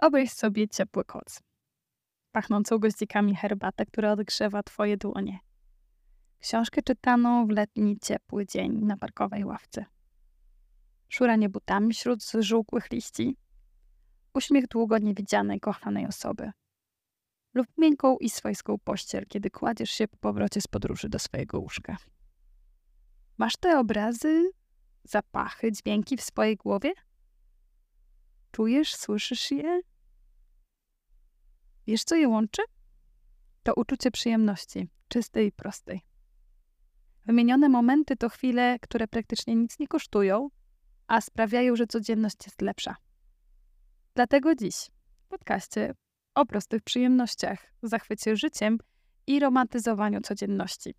Wyobraź sobie ciepły koc, pachnącą goździkami herbatę, która odgrzewa twoje dłonie. Książkę czytaną w letni, ciepły dzień na parkowej ławce. Szuranie butami wśród żółkłych liści. Uśmiech długo niewidzianej, kochanej osoby. Lub miękką i swojską pościel, kiedy kładziesz się po powrocie z podróży do swojego łóżka. Masz te obrazy, zapachy, dźwięki w swojej głowie? Czujesz, słyszysz je? Wiesz, co je łączy? To uczucie przyjemności, czystej i prostej. Wymienione momenty to chwile, które praktycznie nic nie kosztują, a sprawiają, że codzienność jest lepsza. Dlatego dziś w podcaście o prostych przyjemnościach, zachwycie życiem i romantyzowaniu codzienności.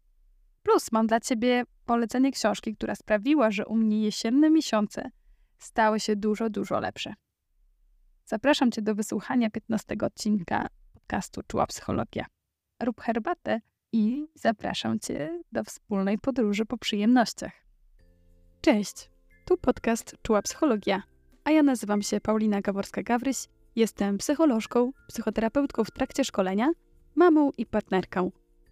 Plus mam dla Ciebie polecenie książki, która sprawiła, że u mnie jesienne miesiące stały się dużo, dużo lepsze. Zapraszam Cię do wysłuchania 15 odcinka podcastu Czuła Psychologia. Rób herbatę i zapraszam Cię do wspólnej podróży po przyjemnościach. Cześć, tu podcast Czuła Psychologia, a ja nazywam się Paulina Gaworska-Gawryś, jestem psycholożką, psychoterapeutką w trakcie szkolenia, mamą i partnerką.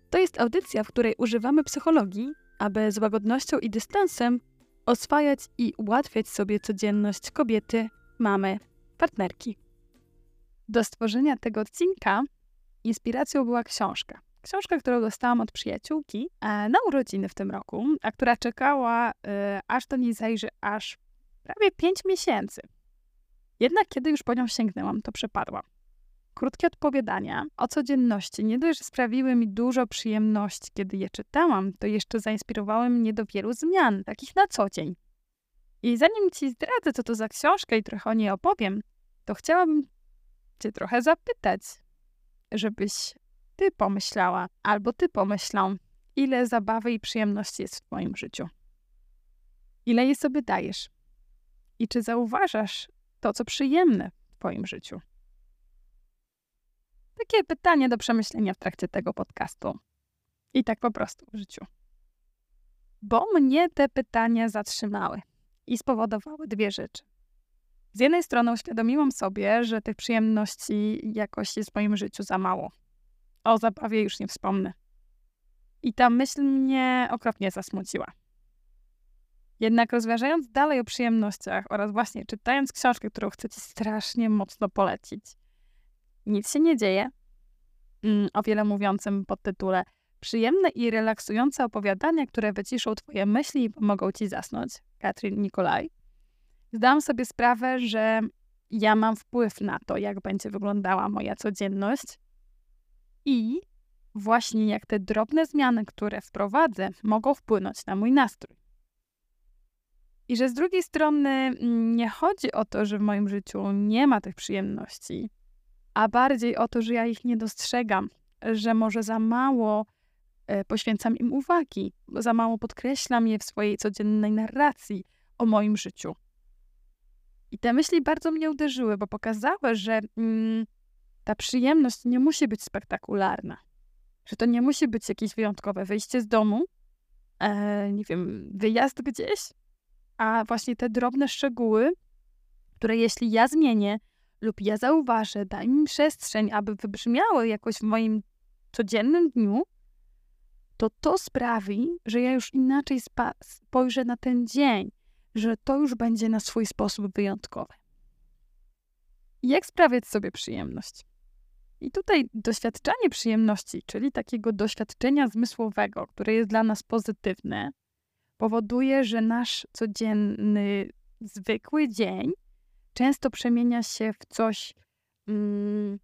To jest audycja, w której używamy psychologii, aby z łagodnością i dystansem oswajać i ułatwiać sobie codzienność kobiety, mamy, partnerki. Do stworzenia tego odcinka inspiracją była książka. Książka, którą dostałam od przyjaciółki e, na urodziny w tym roku, a która czekała, e, aż do niej zajrzy aż prawie 5 miesięcy. Jednak kiedy już po nią sięgnęłam, to przepadłam. Krótkie odpowiadania o codzienności nie dość, że sprawiły mi dużo przyjemności, kiedy je czytałam, to jeszcze zainspirowały mnie do wielu zmian, takich na co dzień. I zanim ci zdradzę, co to za książka i trochę o niej opowiem, to chciałabym cię trochę zapytać, żebyś ty pomyślała, albo ty pomyślał, ile zabawy i przyjemności jest w twoim życiu. Ile jej sobie dajesz? I czy zauważasz to, co przyjemne w twoim życiu? Takie pytanie do przemyślenia w trakcie tego podcastu. I tak po prostu w życiu. Bo mnie te pytania zatrzymały i spowodowały dwie rzeczy. Z jednej strony uświadomiłam sobie, że tych przyjemności jakoś jest w moim życiu za mało. O zabawie już nie wspomnę. I ta myśl mnie okropnie zasmuciła. Jednak rozważając dalej o przyjemnościach oraz właśnie czytając książkę, którą chcę Ci strasznie mocno polecić, nic się nie dzieje, mm, o wiele mówiącym podtytule Przyjemne i relaksujące opowiadania, które wyciszą Twoje myśli i pomogą Ci zasnąć. Katrin Nikolaj. Zdałam sobie sprawę, że ja mam wpływ na to, jak będzie wyglądała moja codzienność i właśnie jak te drobne zmiany, które wprowadzę, mogą wpłynąć na mój nastrój. I że z drugiej strony mm, nie chodzi o to, że w moim życiu nie ma tych przyjemności, a bardziej o to, że ja ich nie dostrzegam, że może za mało e, poświęcam im uwagi, za mało podkreślam je w swojej codziennej narracji o moim życiu. I te myśli bardzo mnie uderzyły, bo pokazały, że mm, ta przyjemność nie musi być spektakularna. Że to nie musi być jakieś wyjątkowe wyjście z domu, e, nie wiem, wyjazd gdzieś, a właśnie te drobne szczegóły, które jeśli ja zmienię lub ja zauważę, daj mi przestrzeń, aby wybrzmiały jakoś w moim codziennym dniu, to to sprawi, że ja już inaczej spojrzę na ten dzień, że to już będzie na swój sposób wyjątkowe. Jak sprawiać sobie przyjemność? I tutaj doświadczanie przyjemności, czyli takiego doświadczenia zmysłowego, które jest dla nas pozytywne, powoduje, że nasz codzienny, zwykły dzień często przemienia się w coś mm,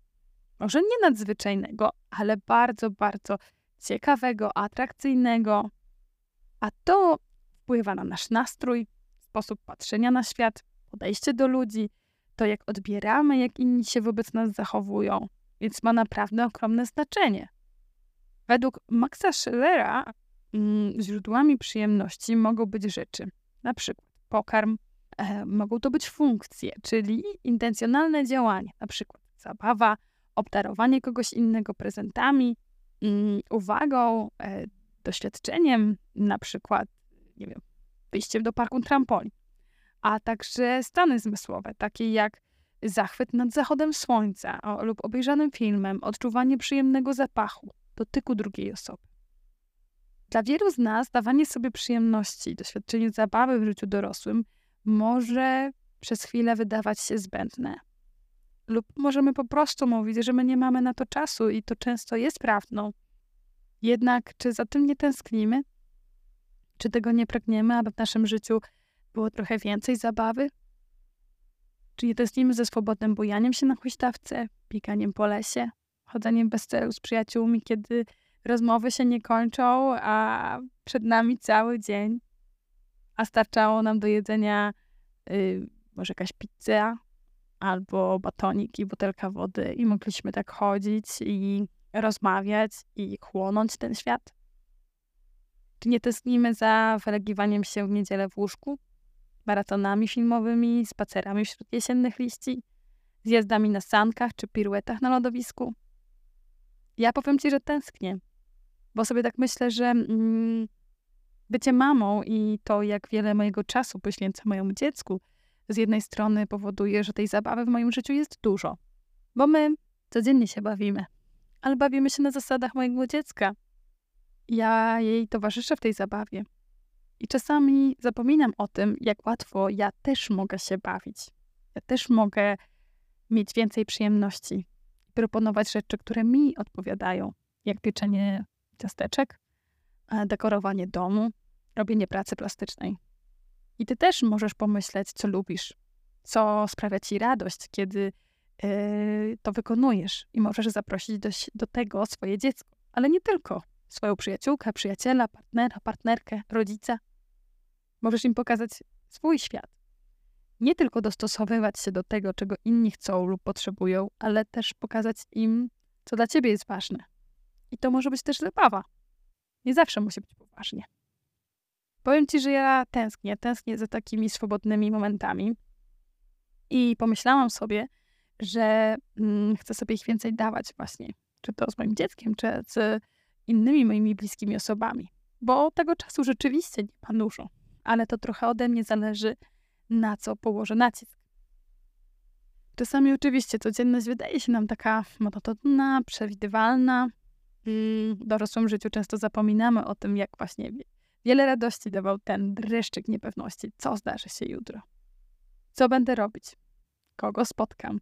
może nie nadzwyczajnego, ale bardzo, bardzo ciekawego, atrakcyjnego. A to wpływa na nasz nastrój, sposób patrzenia na świat, podejście do ludzi, to jak odbieramy, jak inni się wobec nas zachowują, więc ma naprawdę ogromne znaczenie. Według Maxa Schillera mm, źródłami przyjemności mogą być rzeczy, na przykład pokarm, e, mogą to być funkcje, czyli intencjonalne działanie, na przykład zabawa, obdarowanie kogoś innego prezentami, mm, uwagą, e, doświadczeniem, na przykład, nie wiem, wyjściem do parku trampolin, a także stany zmysłowe, takie jak zachwyt nad zachodem słońca lub obejrzanym filmem, odczuwanie przyjemnego zapachu, dotyku drugiej osoby. Dla wielu z nas dawanie sobie przyjemności, doświadczenie zabawy w życiu dorosłym może przez chwilę wydawać się zbędne. Lub możemy po prostu mówić, że my nie mamy na to czasu i to często jest prawdą. Jednak czy za tym nie tęsknimy? Czy tego nie pragniemy, aby w naszym życiu było trochę więcej zabawy? Czy tęsknimy ze swobodnym bujaniem się na huśtawce, bieganiem po lesie, chodzeniem bez celu z przyjaciółmi, kiedy rozmowy się nie kończą, a przed nami cały dzień, a starczało nam do jedzenia yy, może jakaś pizza albo batonik i butelka wody i mogliśmy tak chodzić i rozmawiać i chłonąć ten świat? Czy nie tęsknimy za wylegiwaniem się w niedzielę w łóżku, maratonami filmowymi, spacerami wśród jesiennych liści, zjazdami na sankach czy piruetach na lodowisku? Ja powiem Ci, że tęsknię, bo sobie tak myślę, że mm, bycie mamą i to, jak wiele mojego czasu poświęcę mojemu dziecku, z jednej strony powoduje, że tej zabawy w moim życiu jest dużo, bo my codziennie się bawimy, ale bawimy się na zasadach mojego dziecka. Ja jej towarzyszę w tej zabawie. I czasami zapominam o tym, jak łatwo ja też mogę się bawić. Ja też mogę mieć więcej przyjemności, proponować rzeczy, które mi odpowiadają, jak pieczenie ciasteczek, dekorowanie domu, robienie pracy plastycznej. I ty też możesz pomyśleć, co lubisz, co sprawia ci radość, kiedy yy, to wykonujesz. I możesz zaprosić do, do tego swoje dziecko, ale nie tylko. Swoją przyjaciółkę, przyjaciela, partnera, partnerkę, rodzica. Możesz im pokazać swój świat. Nie tylko dostosowywać się do tego, czego inni chcą lub potrzebują, ale też pokazać im, co dla ciebie jest ważne. I to może być też zabawa. Nie zawsze musi być poważnie. Powiem ci, że ja tęsknię, tęsknię za takimi swobodnymi momentami. I pomyślałam sobie, że mm, chcę sobie ich więcej dawać właśnie. Czy to z moim dzieckiem, czy z innymi moimi bliskimi osobami. Bo tego czasu rzeczywiście nie ma dużo. Ale to trochę ode mnie zależy, na co położę nacisk. Czasami oczywiście codzienność wydaje się nam taka monotonna, przewidywalna. W dorosłym życiu często zapominamy o tym, jak właśnie Wiele radości dawał ten dreszczyk niepewności, co zdarzy się jutro. Co będę robić? Kogo spotkam?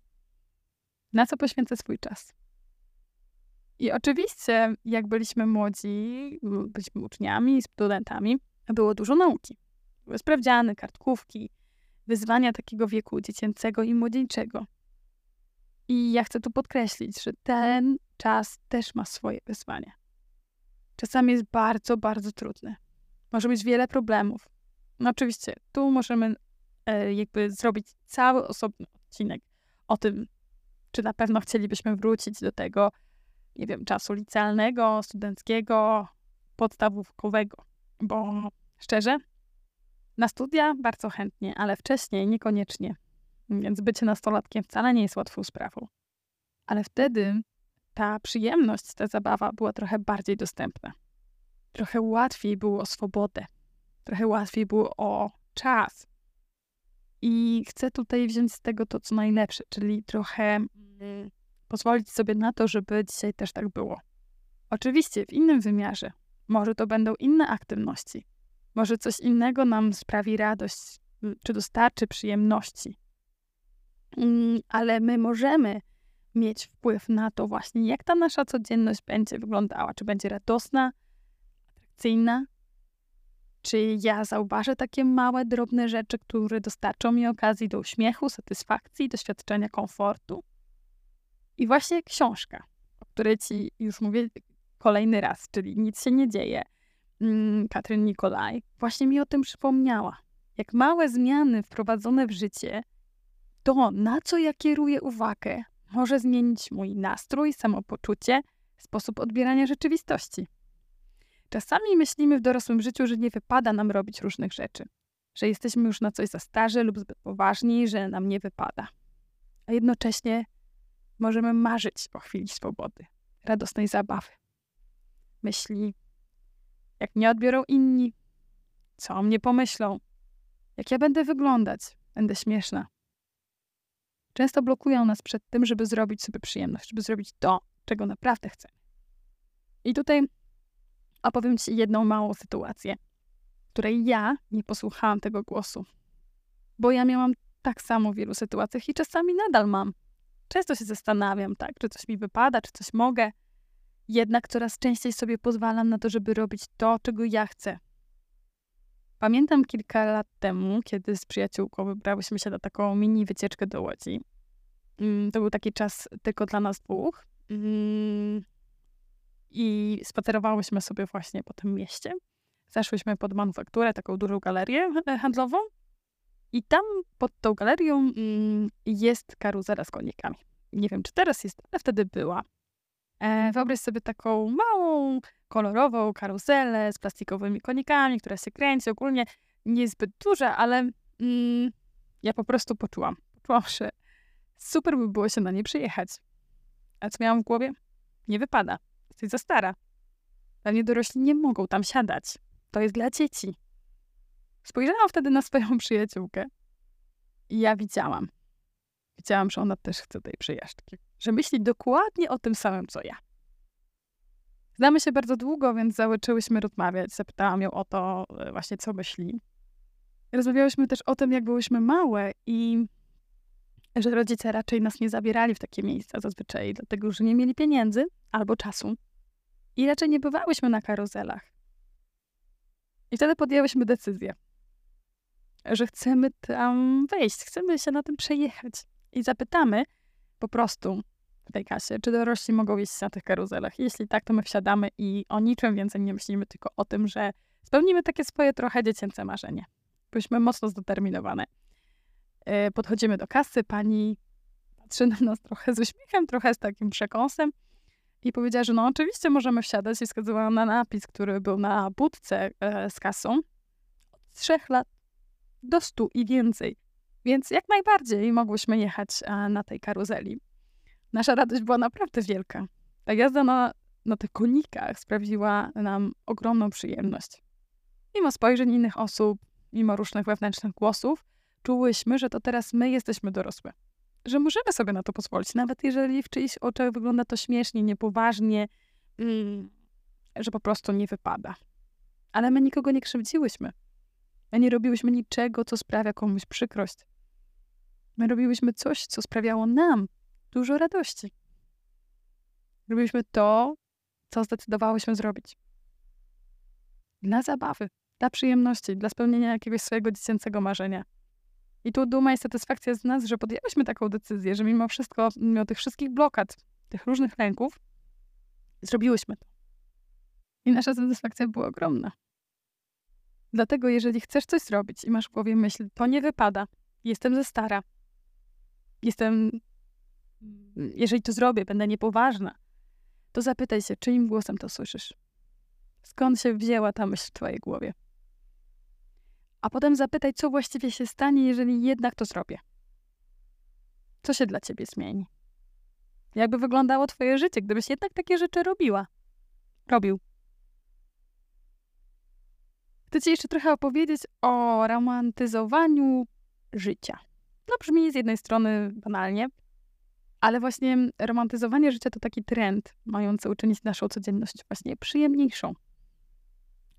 Na co poświęcę swój czas? I oczywiście, jak byliśmy młodzi, byliśmy uczniami, studentami, było dużo nauki. Były sprawdziany, kartkówki, wyzwania takiego wieku dziecięcego i młodzieńczego. I ja chcę tu podkreślić, że ten czas też ma swoje wyzwania. Czasami jest bardzo, bardzo trudny może mieć wiele problemów. No oczywiście, tu możemy e, jakby zrobić cały osobny odcinek o tym, czy na pewno chcielibyśmy wrócić do tego, nie wiem, czasu licealnego, studenckiego, podstawówkowego. Bo szczerze, na studia bardzo chętnie, ale wcześniej niekoniecznie. Więc bycie nastolatkiem wcale nie jest łatwą sprawą. Ale wtedy ta przyjemność, ta zabawa była trochę bardziej dostępna trochę łatwiej było o swobodę, trochę łatwiej było o czas. I chcę tutaj wziąć z tego to, co najlepsze, czyli trochę mm, pozwolić sobie na to, żeby dzisiaj też tak było. Oczywiście w innym wymiarze. Może to będą inne aktywności. Może coś innego nam sprawi radość, y, czy dostarczy przyjemności. Mm, ale my możemy mieć wpływ na to właśnie, jak ta nasza codzienność będzie wyglądała. Czy będzie radosna, atrakcyjna? Czy ja zauważę takie małe, drobne rzeczy, które dostarczą mi okazji do uśmiechu, satysfakcji, doświadczenia komfortu? I właśnie książka, o której ci już mówię kolejny raz, czyli Nic się nie dzieje, mm, Katryn Nikolaj, właśnie mi o tym przypomniała. Jak małe zmiany wprowadzone w życie, to na co ja kieruję uwagę, może zmienić mój nastrój, samopoczucie, sposób odbierania rzeczywistości. Czasami myślimy w dorosłym życiu, że nie wypada nam robić różnych rzeczy, że jesteśmy już na coś za starzy lub zbyt poważni, że nam nie wypada. A jednocześnie możemy marzyć o chwili swobody, radosnej zabawy. Myśli, jak mnie odbiorą inni, co o mnie pomyślą, jak ja będę wyglądać, będę śmieszna. często blokują nas przed tym, żeby zrobić sobie przyjemność, żeby zrobić to, czego naprawdę chcemy. I tutaj opowiem Ci jedną małą sytuację, w której ja nie posłuchałam tego głosu, bo ja miałam tak samo w wielu sytuacjach i czasami nadal mam. Często się zastanawiam, tak, czy coś mi wypada, czy coś mogę. Jednak coraz częściej sobie pozwalam na to, żeby robić to, czego ja chcę. Pamiętam kilka lat temu, kiedy z przyjaciółką wybrałyśmy się na taką mini wycieczkę do Łodzi. Mm, to był taki czas tylko dla nas dwóch. Mm, I spacerowałyśmy sobie właśnie po tym mieście. Zeszłyśmy pod manufakturę, taką dużą galerię handlową. I tam pod tą galerią mm, jest karuzela z konikami. Nie wiem, czy teraz jest, ale wtedy była. E, wyobraź sobie taką małą, kolorową karuzelę z plastikowymi konikami, która się kręci. Ogólnie niezbyt duża, ale mm, ja po prostu poczułam. Poczułam, że super by było się na niej przyjechać. A co miałam w głowie? Nie wypada. Jesteś za stara. Pewnie dorośli nie mogą tam siadać. To jest dla dzieci. Spojrzałam wtedy na swoją przyjaciółkę i ja widziałam. Widziałam, że ona też chce tej przyjażdżki. Że myśli dokładnie o tym samym, co ja. Znamy się bardzo długo, więc zaczęłyśmy rozmawiać. Zapytałam ją o to e, właśnie, co myśli. Rozmawiałyśmy też o tym, jak byłyśmy małe i że rodzice raczej nas nie zabierali w takie miejsca zazwyczaj, dlatego że nie mieli pieniędzy albo czasu. I raczej nie bywałyśmy na karuzelach. I wtedy podjęłyśmy decyzję, że chcemy tam wejść, chcemy się na tym przejechać. I zapytamy po prostu w tej kasie, czy dorośli mogą jeździć na tych karuzelach. Jeśli tak, to my wsiadamy i o niczym więcej nie myślimy, tylko o tym, że spełnimy takie swoje trochę dziecięce marzenie. Byliśmy mocno zdeterminowane. E, podchodzimy do kasy, pani patrzy na nas trochę z uśmiechem, trochę z takim przekąsem i powiedziała, że no oczywiście możemy wsiadać i wskazywała na napis, który był na budce e, z kasą. Od trzech lat do stu i więcej. Więc jak najbardziej mogłyśmy jechać na tej karuzeli. Nasza radość była naprawdę wielka. Ta jazda na, na tych konikach sprawiła nam ogromną przyjemność. Mimo spojrzeń innych osób, mimo różnych wewnętrznych głosów, czułyśmy, że to teraz my jesteśmy dorosłe. Że możemy sobie na to pozwolić, nawet jeżeli w czyichś oczach wygląda to śmiesznie, niepoważnie, mm, że po prostu nie wypada. Ale my nikogo nie krzywdziłyśmy. My nie robiłyśmy niczego, co sprawia komuś przykrość. My robiłyśmy coś, co sprawiało nam dużo radości. Robiliśmy to, co zdecydowałyśmy zrobić. Dla zabawy, dla przyjemności, dla spełnienia jakiegoś swojego dziecięcego marzenia. I tu duma i satysfakcja z nas, że podjęłyśmy taką decyzję, że mimo wszystko, mimo tych wszystkich blokad, tych różnych lęków, zrobiłyśmy to. I nasza satysfakcja była ogromna. Dlatego, jeżeli chcesz coś zrobić i masz w głowie myśl, to nie wypada, jestem ze stara, jestem, jeżeli to zrobię, będę niepoważna, to zapytaj się, czyim głosem to słyszysz? Skąd się wzięła ta myśl w twojej głowie? A potem zapytaj, co właściwie się stanie, jeżeli jednak to zrobię. Co się dla ciebie zmieni? Jakby wyglądało twoje życie, gdybyś jednak takie rzeczy robiła? Robił. Chcę Ci jeszcze trochę opowiedzieć o romantyzowaniu życia. No brzmi z jednej strony banalnie, ale właśnie romantyzowanie życia to taki trend mający uczynić naszą codzienność właśnie przyjemniejszą.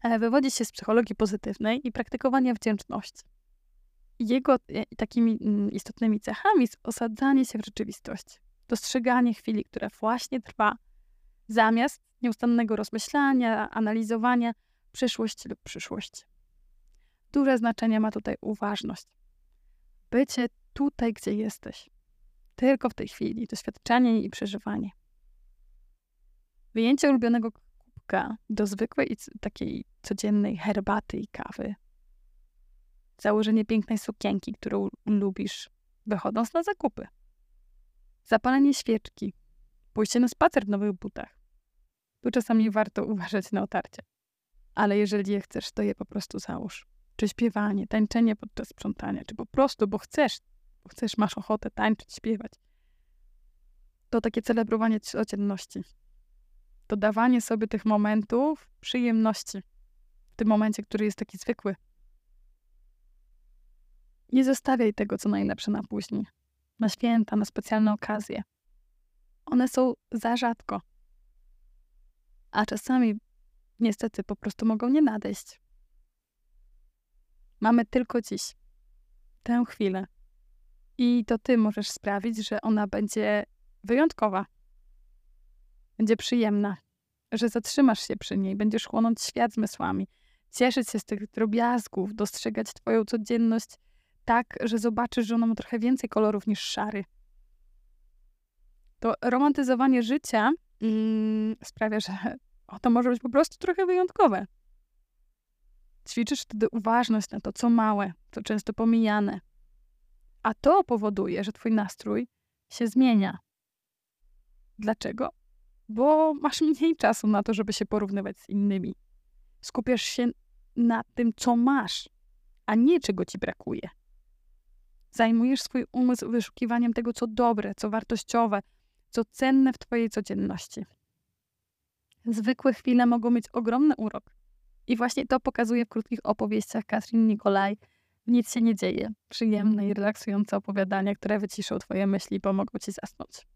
E, wywodzi się z psychologii pozytywnej i praktykowania wdzięczności. Jego e, takimi mm, istotnymi cechami jest osadzanie się w rzeczywistość, dostrzeganie chwili, która właśnie trwa, zamiast nieustannego rozmyślania, analizowania przyszłość lub przyszłość. Duże znaczenie ma tutaj uważność. Bycie tutaj, gdzie jesteś. Tylko w tej chwili. Doświadczenie i przeżywanie. Wyjęcie ulubionego kubka do zwykłej takiej codziennej herbaty i kawy. Założenie pięknej sukienki, którą lubisz, wychodząc na zakupy. Zapalenie świeczki. Pójście na spacer w nowych butach. Tu czasami warto uważać na otarcie ale jeżeli je chcesz, to je po prostu załóż. Czy śpiewanie, tańczenie podczas sprzątania, czy po prostu, bo chcesz, bo chcesz, masz ochotę tańczyć, śpiewać. To takie celebrowanie codzienności. To dawanie sobie tych momentów przyjemności. W tym momencie, który jest taki zwykły. Nie zostawiaj tego, co najlepsze na później. na święta, na specjalne okazje. One są za rzadko. A czasami niestety po prostu mogą nie nadejść. Mamy tylko dziś, tę chwilę. I to ty możesz sprawić, że ona będzie wyjątkowa, będzie przyjemna, że zatrzymasz się przy niej, będziesz chłonąć świat zmysłami, cieszyć się z tych drobiazgów, dostrzegać twoją codzienność tak, że zobaczysz, że ona ma trochę więcej kolorów niż szary. To romantyzowanie życia mm, sprawia, że o, to może być po prostu trochę wyjątkowe. Ćwiczysz wtedy uważność na to, co małe, co często pomijane. A to powoduje, że twój nastrój się zmienia. Dlaczego? Bo masz mniej czasu na to, żeby się porównywać z innymi. Skupiasz się na tym, co masz, a nie czego ci brakuje. Zajmujesz swój umysł wyszukiwaniem tego, co dobre, co wartościowe, co cenne w twojej codzienności. Zwykłe chwile mogą mieć ogromny urok. I właśnie to pokazuje w krótkich opowieściach Katrin Nikolaj. Nic się nie dzieje. Przyjemne i relaksujące opowiadania, które wyciszą twoje myśli i pomogą ci zasnąć.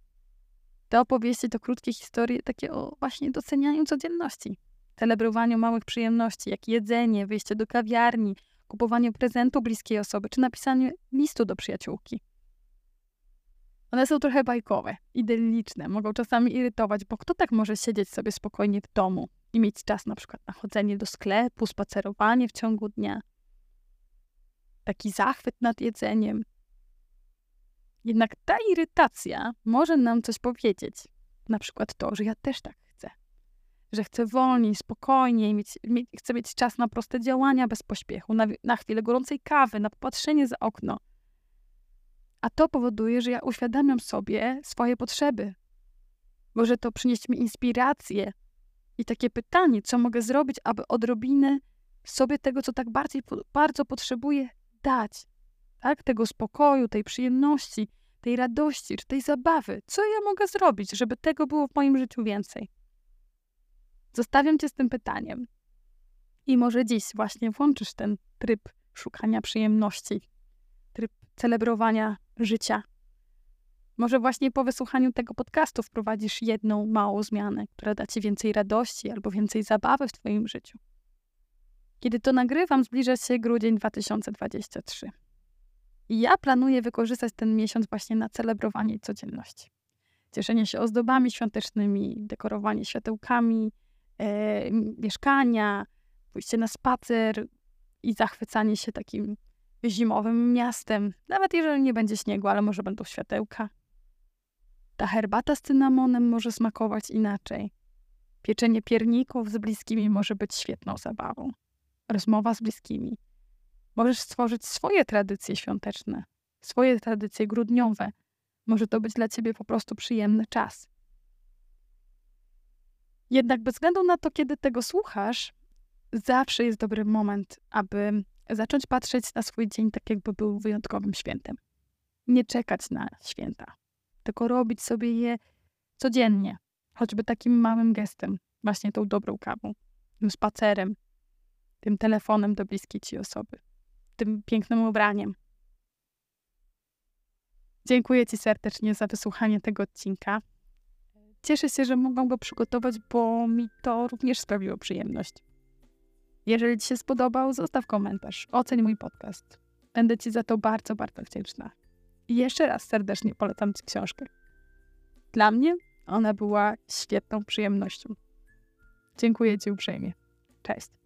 Te opowieści to krótkie historie takie o właśnie docenianiu codzienności. Celebrowaniu małych przyjemności, jak jedzenie, wyjście do kawiarni, kupowanie prezentu bliskiej osoby, czy napisanie listu do przyjaciółki. One są trochę bajkowe, idylliczne, mogą czasami irytować, bo kto tak może siedzieć sobie spokojnie w domu i mieć czas na przykład na chodzenie do sklepu, spacerowanie w ciągu dnia, taki zachwyt nad jedzeniem. Jednak ta irytacja może nam coś powiedzieć. Na przykład to, że ja też tak chcę. Że chcę wolniej, spokojniej, mieć, mieć, chcę mieć czas na proste działania bez pośpiechu, na, na chwilę gorącej kawy, na popatrzenie za okno a to powoduje, że ja uświadamiam sobie swoje potrzeby. Może to przynieść mi inspirację i takie pytanie, co mogę zrobić, aby odrobinę sobie tego, co tak bardziej, bardzo potrzebuję, dać. Tak? Tego spokoju, tej przyjemności, tej radości, czy tej zabawy. Co ja mogę zrobić, żeby tego było w moim życiu więcej? Zostawiam cię z tym pytaniem. I może dziś właśnie włączysz ten tryb szukania przyjemności, celebrowania życia. Może właśnie po wysłuchaniu tego podcastu wprowadzisz jedną małą zmianę, która da ci więcej radości albo więcej zabawy w twoim życiu. Kiedy to nagrywam, zbliża się grudzień 2023. I ja planuję wykorzystać ten miesiąc właśnie na celebrowanie codzienności. Cieszenie się ozdobami świątecznymi, dekorowanie światełkami, e, mieszkania, pójście na spacer i zachwycanie się takim zimowym miastem, nawet jeżeli nie będzie śniegu, ale może będą światełka. Ta herbata z cynamonem może smakować inaczej. Pieczenie pierników z bliskimi może być świetną zabawą. Rozmowa z bliskimi. Możesz stworzyć swoje tradycje świąteczne, swoje tradycje grudniowe. Może to być dla ciebie po prostu przyjemny czas. Jednak bez względu na to, kiedy tego słuchasz, zawsze jest dobry moment, aby zacząć patrzeć na swój dzień tak, jakby był wyjątkowym świętem. Nie czekać na święta, tylko robić sobie je codziennie, choćby takim małym gestem, właśnie tą dobrą kawą, tym spacerem, tym telefonem do bliskiej ci osoby, tym pięknym ubraniem. Dziękuję Ci serdecznie za wysłuchanie tego odcinka. Cieszę się, że mogłam go przygotować, bo mi to również sprawiło przyjemność. Jeżeli Ci się spodobał, zostaw komentarz, oceń mój podcast. Będę Ci za to bardzo, bardzo wdzięczna. I jeszcze raz serdecznie polecam Ci książkę. Dla mnie ona była świetną przyjemnością. Dziękuję Ci uprzejmie. Cześć.